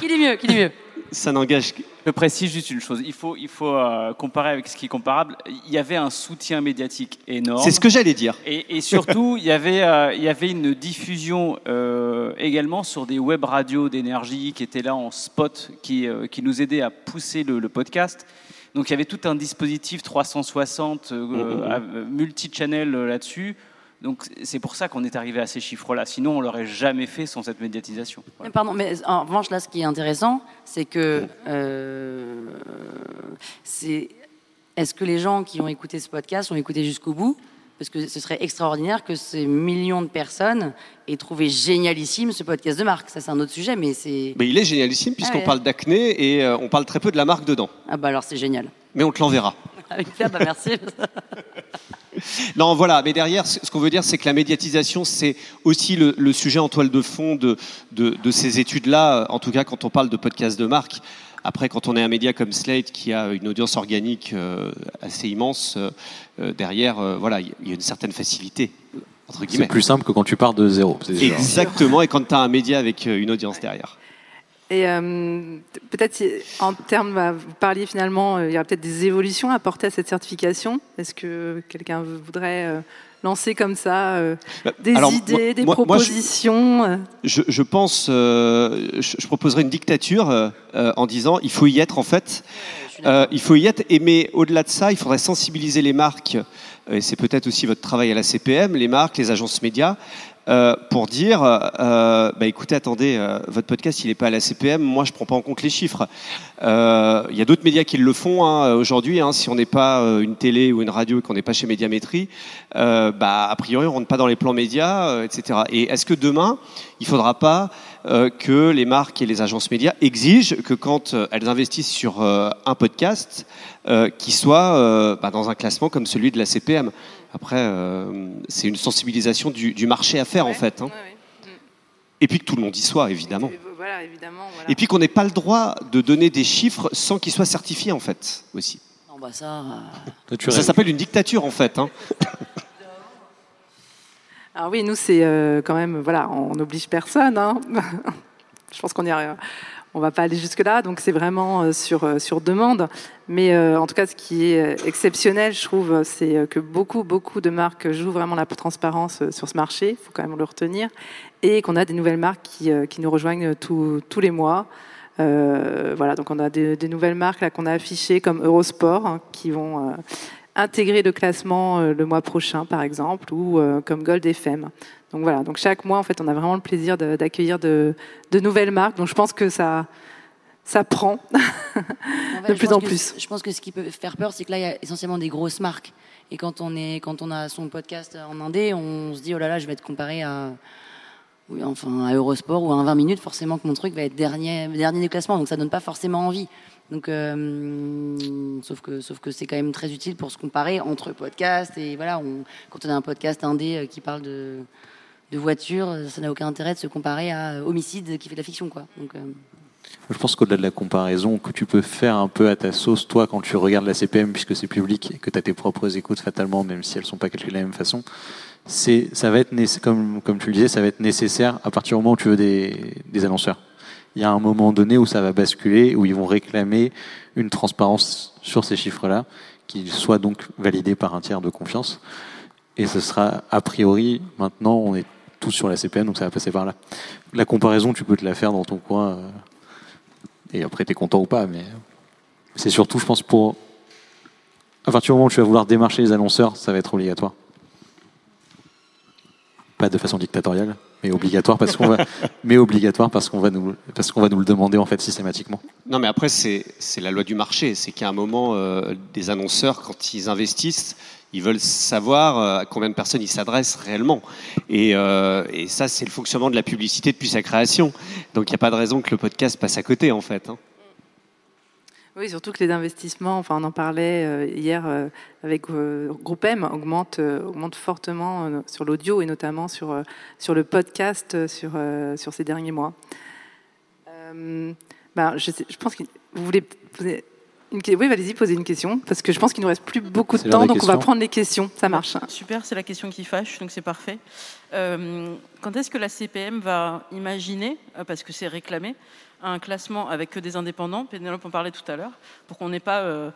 qui dit mieux Qui dit mieux? ça n'engage Je précise juste une chose. Il faut, il faut euh, comparer avec ce qui est comparable. Il y avait un soutien médiatique énorme. C'est ce que j'allais dire. Et, surtout, il, y avait, euh, il y avait une diffusion euh, également sur des web radios d'énergie qui étaient là en spot, qui, qui nous aidaient à pousser le, le, podcast. Donc il y avait tout un dispositif 360 mmh. multi-channel là-dessus. Donc c'est pour ça qu'on est arrivé à ces chiffres-là. Sinon, on l'aurait jamais fait sans cette médiatisation. Pardon, mais en revanche, là, ce qui est intéressant, c'est que euh, c'est est-ce que les gens qui ont écouté ce podcast ont écouté jusqu'au bout? Parce que ce serait extraordinaire que ces millions de personnes aient trouvé génialissime ce podcast de marque. Ça, c'est un autre sujet, mais c'est. Mais il est génialissime puisqu'on ah parle d'acné et euh, on parle très peu de la marque dedans. Ah bah alors c'est génial. Mais on te l'enverra. Avec [LAUGHS] bah merci. [LAUGHS] non, voilà. Mais derrière, ce qu'on veut dire, c'est que la médiatisation, c'est aussi le, sujet en toile de fond de, de, ces études-là. En tout cas, quand on parle de podcast de marque. Après, quand on est un média comme Slate qui a une audience organique euh, assez immense, euh, euh, derrière, voilà, il y a une certaine facilité. C'est plus simple que quand tu pars de zéro. Exactement, et quand tu as un média avec une audience derrière. Et euh, peut-être en termes, bah, vous parliez finalement, euh, il y aura peut-être des évolutions à apporter à cette certification. Est-ce que quelqu'un voudrait euh, lancer comme ça bah, des idées, des propositions je, je, pense, je, je, proposerais une dictature en disant il faut y être en fait. il faut y être, et mais au-delà de ça, il faudrait sensibiliser les marques et c'est peut-être aussi votre travail à la CPM, les marques, les agences médias, euh, pour dire, euh, bah écoutez, attendez, euh, votre podcast, il n'est pas à la CPM, moi je prends pas en compte les chiffres. Il y a d'autres médias qui le font hein, aujourd'hui. Hein, si on n'est pas une télé ou une radio et qu'on n'est pas chez Médiamétrie, bah a priori on rentre pas dans les plans médias, etc. Et est-ce que demain, il faudra pas que les marques et les agences médias exigent que quand elles investissent sur un podcast, qu'il soit bah, dans un classement comme celui de la CPM après, euh, c'est une sensibilisation du, marché à faire, en fait. Hein. Et puis que tout le monde y soit, évidemment. Et puis qu'on n'ait pas le droit de donner des chiffres sans qu'ils soient certifiés, en fait, aussi. bah ça euh, ça s'appelle une dictature, en fait. Hein. [LAUGHS] Alors oui, nous, c'est euh, quand même, voilà, on n'oblige personne. Hein. [LAUGHS] Je pense qu'on y arrive on va pas aller jusque-là, donc c'est vraiment euh, sur, euh, sur demande. Mais euh, en tout cas, ce qui est exceptionnel, je trouve, c'est que beaucoup, beaucoup de marques jouent vraiment la transparence sur ce marché, il faut quand même le retenir, et qu'on a des nouvelles marques qui, nous rejoignent tous les mois. voilà, donc on a des, nouvelles marques là qu'on a affichées comme Eurosport, hein, qui vont intégrer le classement le mois prochain, par exemple, ou comme Gold FM. Donc voilà, donc chaque mois, en fait, on a vraiment le plaisir d'accueillir de, de, nouvelles marques. Donc je pense que ça, ça prend [LAUGHS] de plus en plus. Je pense que ce qui peut faire peur, c'est que là, il y a essentiellement des grosses marques. Et quand on, est, quand on a son podcast en indé, on se dit, oh là là, je vais être comparé à, oui, enfin, à Eurosport ou à un 20 minutes, forcément que mon truc va être dernier, dernier du classement. Donc ça donne pas forcément envie. Donc, euh, sauf que, sauf que c'est quand même très utile pour se comparer entre podcasts. Et voilà, quand on a un podcast indé euh, qui parle de, de voiture, ça n'a aucun intérêt de se comparer à Homicide qui fait de la fiction, quoi. Euh, je pense qu'au-delà de la comparaison que tu peux faire un peu à ta sauce, toi, quand tu regardes la CPM, puisque c'est public et que tu as tes propres écoutes fatalement, même si elles sont pas calculées de la même façon, ça va être, comme tu le disais, ça va être nécessaire à partir du moment où tu veux des, des annonceurs. Il y a un moment donné où ça va basculer, où ils vont réclamer une transparence sur ces chiffres-là, qu'ils soient donc validés par un tiers de confiance. Et ce sera, a priori, maintenant, on est tous sur la CPM, donc ça va passer par là. La comparaison, tu peux te la faire dans ton coin. Euh, et après, tu es content ou pas, mais c'est surtout, je pense, pour. À partir du moment où tu vas vouloir démarcher les annonceurs, ça va être obligatoire. Pas de façon dictatoriale, mais obligatoire parce qu'on va, [LAUGHS] mais obligatoire parce qu'on va nous, parce qu'on va nous le demander en fait systématiquement. Non, mais après c'est c'est la loi du marché, c'est qu'à un moment euh, des annonceurs quand ils investissent, ils veulent savoir euh, à combien de personnes ils s'adressent réellement. Et, euh, et ça, c'est le fonctionnement de la publicité depuis sa création. Donc il n'y a pas de raison que le podcast passe à côté, en fait. Hein. Oui, surtout que les investissements, enfin on en parlait euh, hier avec Groupe M, augmentent, fortement sur l'audio et notamment sur, sur le podcast sur, sur ces derniers mois. Ben, je, pense que vous voulez oui, allez-y, posez une question, parce que je pense qu'il nous reste plus beaucoup de temps, donc on va prendre les questions. Ça marche. Super, c'est la question qui fâche, donc c'est parfait. Euh, quand est-ce que la CPM va imaginer, euh, parce que c'est réclamé, un classement avec que des indépendants? Pénélope en parlait tout à l'heure, pour qu'on n'ait pas, euh,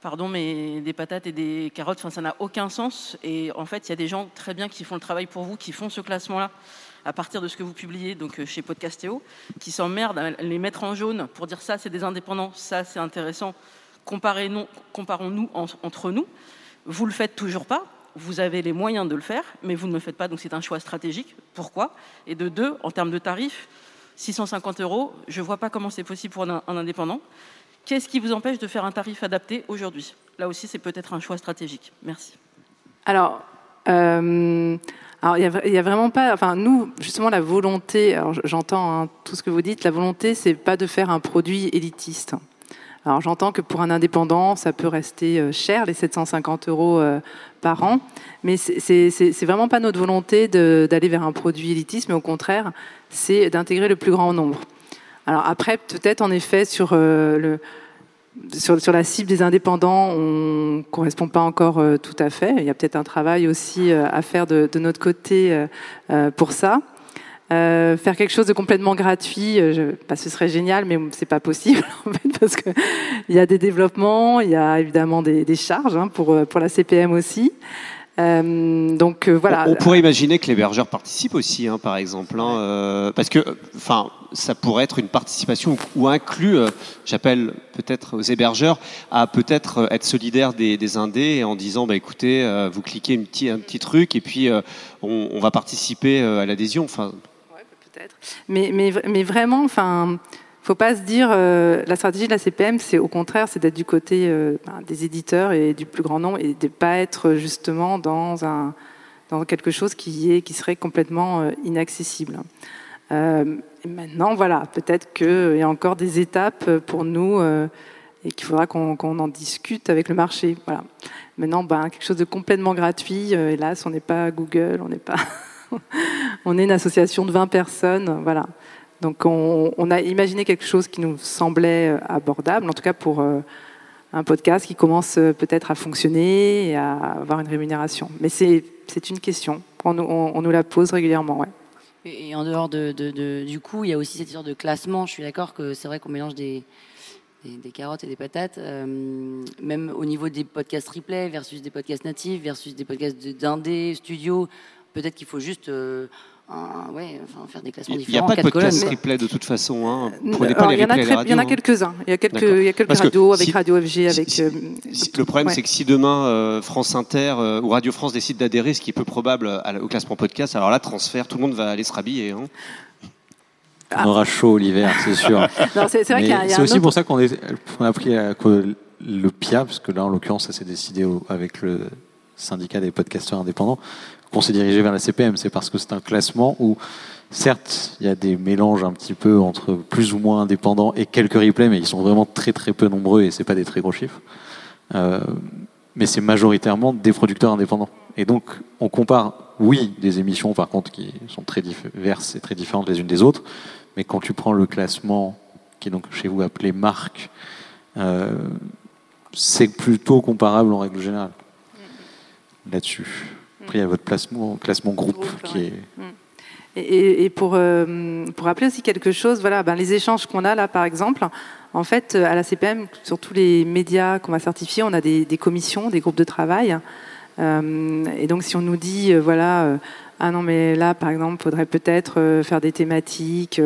pardon, mais des patates et des carottes, enfin, ça n'a aucun sens. Et en fait, il y a des gens très bien qui font le travail pour vous, qui font ce classement-là à partir de ce que vous publiez donc chez Podcastéo, qui s'emmerdent à les mettre en jaune pour dire ça c'est des indépendants, ça c'est intéressant, comparons-nous entre nous. Vous le faites toujours pas, vous avez les moyens de le faire, mais vous ne le faites pas, donc c'est un choix stratégique. Pourquoi? Et de deux, en termes de tarifs, 650 euros, je ne vois pas comment c'est possible pour un, indépendant. Qu'est-ce qui vous empêche de faire un tarif adapté aujourd'hui? Là aussi, c'est peut-être un choix stratégique. Merci. Alors, euh, alors, il y, a, vraiment pas. Enfin, nous, justement, la volonté. Alors, j'entends hein, tout ce que vous dites. La volonté, c'est pas de faire un produit élitiste. Alors, j'entends que pour un indépendant, ça peut rester euh, cher, les 750 euros euh, par an, mais c'est vraiment pas notre volonté d'aller vers un produit élitiste, mais au contraire, c'est d'intégrer le plus grand nombre. Alors après, peut-être en effet sur le sur, la cible des indépendants, on ne correspond pas encore euh, tout à fait. Il y a peut-être un travail aussi euh, à faire de, notre côté euh, pour ça. faire quelque chose de complètement gratuit, bah, ce serait génial, mais c'est pas possible [LAUGHS] parce qu'il y a des développements, il y a évidemment des, des charges hein, pour, pour la CPM aussi. Euh, donc euh, voilà. On, pourrait imaginer que l'hébergeur participe aussi, hein, par exemple, hein, euh, parce que, enfin, ça pourrait être une participation ou inclus. J'appelle peut-être aux hébergeurs à peut-être être solidaire des, des, indés en disant, bah écoutez, vous cliquez un petit, un petit truc et puis on, on, va participer à l'adhésion. Enfin. Ouais, peut-être. Mais, mais, mais vraiment, enfin faut pas se dire euh, la stratégie de la CPM, c'est au contraire, c'est d'être du côté euh, ben, des éditeurs et du plus grand nombre et de pas être justement dans quelque chose qui serait complètement euh, inaccessible. Maintenant, voilà, peut-être qu'il y a encore des étapes pour nous et qu'il faudra qu'on en discute avec le marché. Voilà. Maintenant, ben, quelque chose de complètement gratuit. hélas, on n'est pas Google, on n'est pas, [LAUGHS] on est une association de 20 personnes. Voilà. Donc on, a imaginé quelque chose qui nous semblait euh, abordable, en tout cas pour euh, un podcast qui commence euh, peut-être à fonctionner et à avoir une rémunération. Mais c'est une question, on, nous la pose régulièrement. Ouais. Et en dehors de, du coup, il y a aussi cette histoire de classement. Je suis d'accord que c'est vrai qu'on mélange des, des, carottes et des patates, même au niveau des podcasts replay versus des podcasts natifs versus des podcasts d'indé, studio. Peut-être qu'il faut juste ouais, enfin, faire des classements différents. Il n'y a pas de podcast replay de toute façon. Hein. il y en a, quelques-uns. Il y a quelques, il y a quelques radios avec Radio FG. Avec, euh, le problème, c'est que si demain euh, France Inter euh, ou Radio France décide d'adhérer, ce qui est peu probable au classement podcast, alors là, transfert, tout le monde va aller se rhabiller. Hein. On aura chaud l'hiver, c'est sûr. [LAUGHS] C'est aussi autre- pour ça qu'on a pris le PIA, parce que là, en l'occurrence, ça s'est décidé au- avec le syndicat des podcasteurs indépendants, qu'on s'est dirigé vers la CPM. C'est parce que c'est un classement où, certes, il y a des mélanges un petit peu entre plus ou moins indépendants et quelques replays, mais ils sont vraiment très très peu nombreux et c'est pas des très gros chiffres. Euh, mais c'est majoritairement des producteurs indépendants. Et donc, on compare, oui, des émissions, par contre, qui sont très diverses et très différentes les unes des autres, mais quand tu prends le classement, qui est donc chez vous appelé marque, euh, c'est plutôt comparable en règle générale là-dessus. Après, il y a votre classement, classement groupe, Groupe, qui ouais. est Et, et- pour, euh, pour rappeler aussi quelque chose, voilà, ben, les échanges qu'on a là, par exemple, en fait, euh, à la CPM, sur tous les médias qu'on va certifier, on a des, des commissions, des groupes de travail. Euh, et donc, si on nous dit, euh, voilà, ah non, mais là, par exemple, il faudrait peut-être faire des thématiques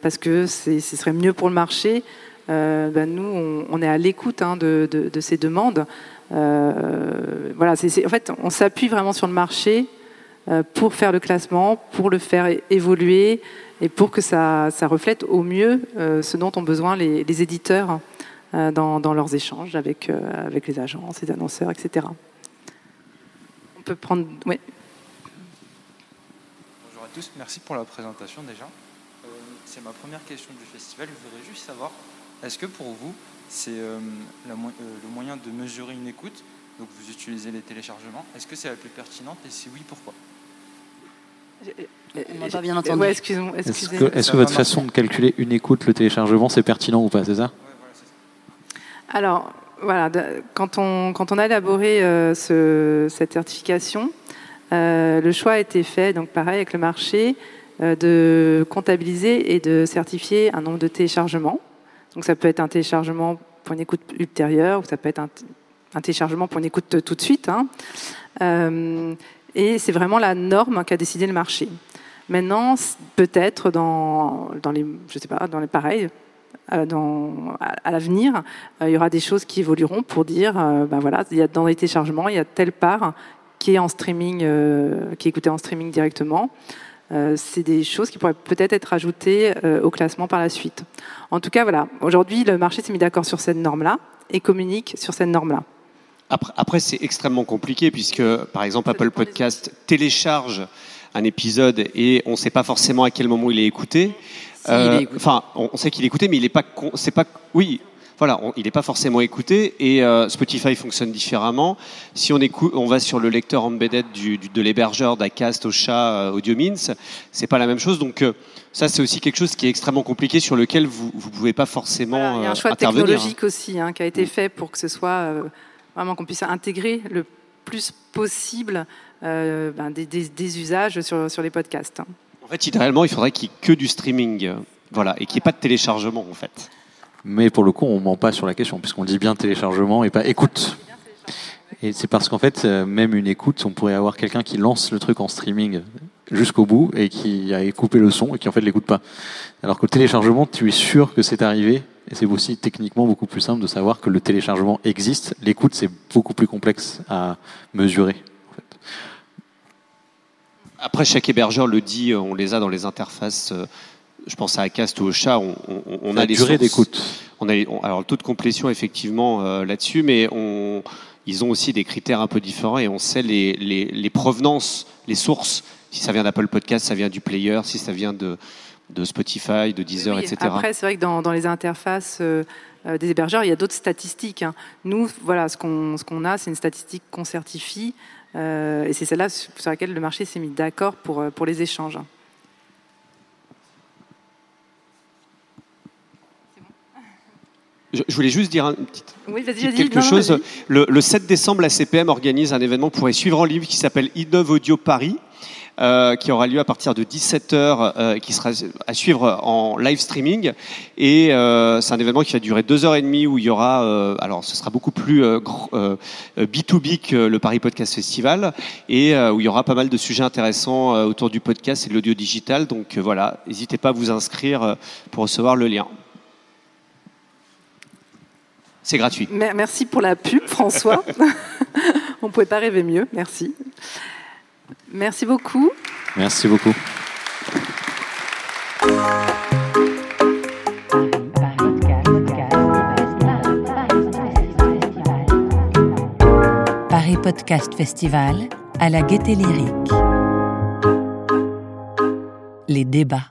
parce que ce serait mieux pour le marché, ben, nous, on, on est à l'écoute hein, de, de- de ces demandes. Euh, voilà, en fait, on s'appuie vraiment sur le marché euh, pour faire le classement, pour le faire évoluer et pour que ça, reflète au mieux euh, ce dont ont besoin les, éditeurs dans, leurs échanges avec, avec les agences, les annonceurs, etc. On peut prendre. Oui. Bonjour à tous, merci pour la présentation déjà. C'est ma première question du festival. Je voudrais juste savoir, est-ce que pour vous, c'est euh, euh, le moyen de mesurer une écoute Donc vous utilisez les téléchargements. Est-ce que c'est la plus pertinente? Et si oui, pourquoi? On m'a pas bien entendu. Ouais, excusez-moi. Est-ce que, votre façon de calculer une écoute, le téléchargement, c'est pertinent ou pas, c'est ça Alors, voilà, de- quand on, quand on a élaboré euh, ce- cette certification, euh, le choix a été fait, donc pareil avec le marché, euh, de comptabiliser et de certifier un nombre de téléchargements. Donc ça peut être un téléchargement pour une écoute ultérieure, ou ça peut être un, téléchargement pour une écoute tout de suite. hein. Euh, et c'est vraiment la norme qu'a décidé le marché. Maintenant, peut-être dans, dans les, je sais pas, dans les pareils, euh, à, l'avenir, euh, il y aura des choses qui évolueront pour dire, ben voilà, il y a dans les téléchargements, il y a telle part qui est en streaming, qui est écoutée en streaming directement. Euh, c'est des choses qui pourraient peut-être être ajoutées euh, au classement par la suite. En tout cas, voilà, aujourd'hui, le marché s'est mis d'accord sur cette norme-là et communique sur cette norme-là. Après, après, c'est extrêmement compliqué puisque, par exemple, Apple Podcast télécharge un épisode et on ne sait pas forcément à quel moment il est écouté. Si, il est écouté. Enfin, on, sait qu'il est écouté, mais il n'est pas, c'est pas, oui. Voilà, on- il n'est pas forcément écouté et euh, Spotify fonctionne différemment. Si on écoute, on va sur le lecteur embedded du, du- de l'hébergeur d'Acast, Ocha, euh, AudioMins, c'est pas la même chose. Donc euh, ça, c'est aussi quelque chose qui est extrêmement compliqué sur lequel vous vous pouvez pas forcément Voilà, il y a un euh, choix intervenir. technologique aussi hein, qui a été fait pour que ce soit euh, vraiment qu'on puisse intégrer le plus possible euh, ben, des, des- des usages sur, sur les podcasts. hein. En fait, idéalement, il faudrait qu'il n'y ait que du streaming, euh, voilà, et qu'il n'y ait pas de téléchargement, en fait. Mais pour le coup, on ment pas sur la question, puisqu'on dit bien téléchargement et pas écoute. Et c'est parce qu'en fait, euh, même une écoute, on pourrait avoir quelqu'un qui lance le truc en streaming jusqu'au bout et qui a coupé le son et qui en fait l'écoute pas. Alors que le téléchargement, tu es sûr que c'est arrivé et c'est aussi techniquement beaucoup plus simple de savoir que le téléchargement existe. L'écoute, c'est beaucoup plus complexe à mesurer. Après, chaque hébergeur le dit, euh, on les a dans les interfaces. Je pense à Acast ou au chat, on, on- on La a les durée d'écoute. On a, on- alors le taux de complétion effectivement euh, là-dessus, mais on, ils ont aussi des critères un peu différents et on sait les, les, les provenances, les sources. Si ça vient d'Apple Podcast, ça vient du player. Si ça vient de, de Spotify, de Deezer, Oui, etc. Après, c'est vrai que dans, dans les interfaces euh, euh, des hébergeurs, il y a d'autres statistiques. hein. Nous, voilà, ce qu'on ce qu'on a, c'est une statistique qu'on certifie, euh, et c'est celle-là sur laquelle le marché s'est mis d'accord pour, pour les échanges. Je, je voulais juste dire un petit, Oui, quelque Non, chose. Le, le 7 décembre, la CPM organise un événement vous pourrez suivre en live qui s'appelle Innove Audio Paris. euh, qui aura lieu à partir de 17h, euh, qui sera à suivre en live streaming. Et euh, c'est un événement qui va durer deux heures et demie où il y aura, euh, alors ce sera beaucoup plus euh, gr- euh, B2B que le Paris Podcast Festival, et où il y aura pas mal de sujets intéressants autour du podcast et de l'audio digital. Donc voilà, n'hésitez pas à vous inscrire pour recevoir le lien. C'est gratuit. Merci pour la pub, François. [LAUGHS] On ne pouvait pas rêver mieux. Merci. Merci beaucoup. Merci beaucoup. Paris Podcast Festival à la gaieté lyrique. Les débats.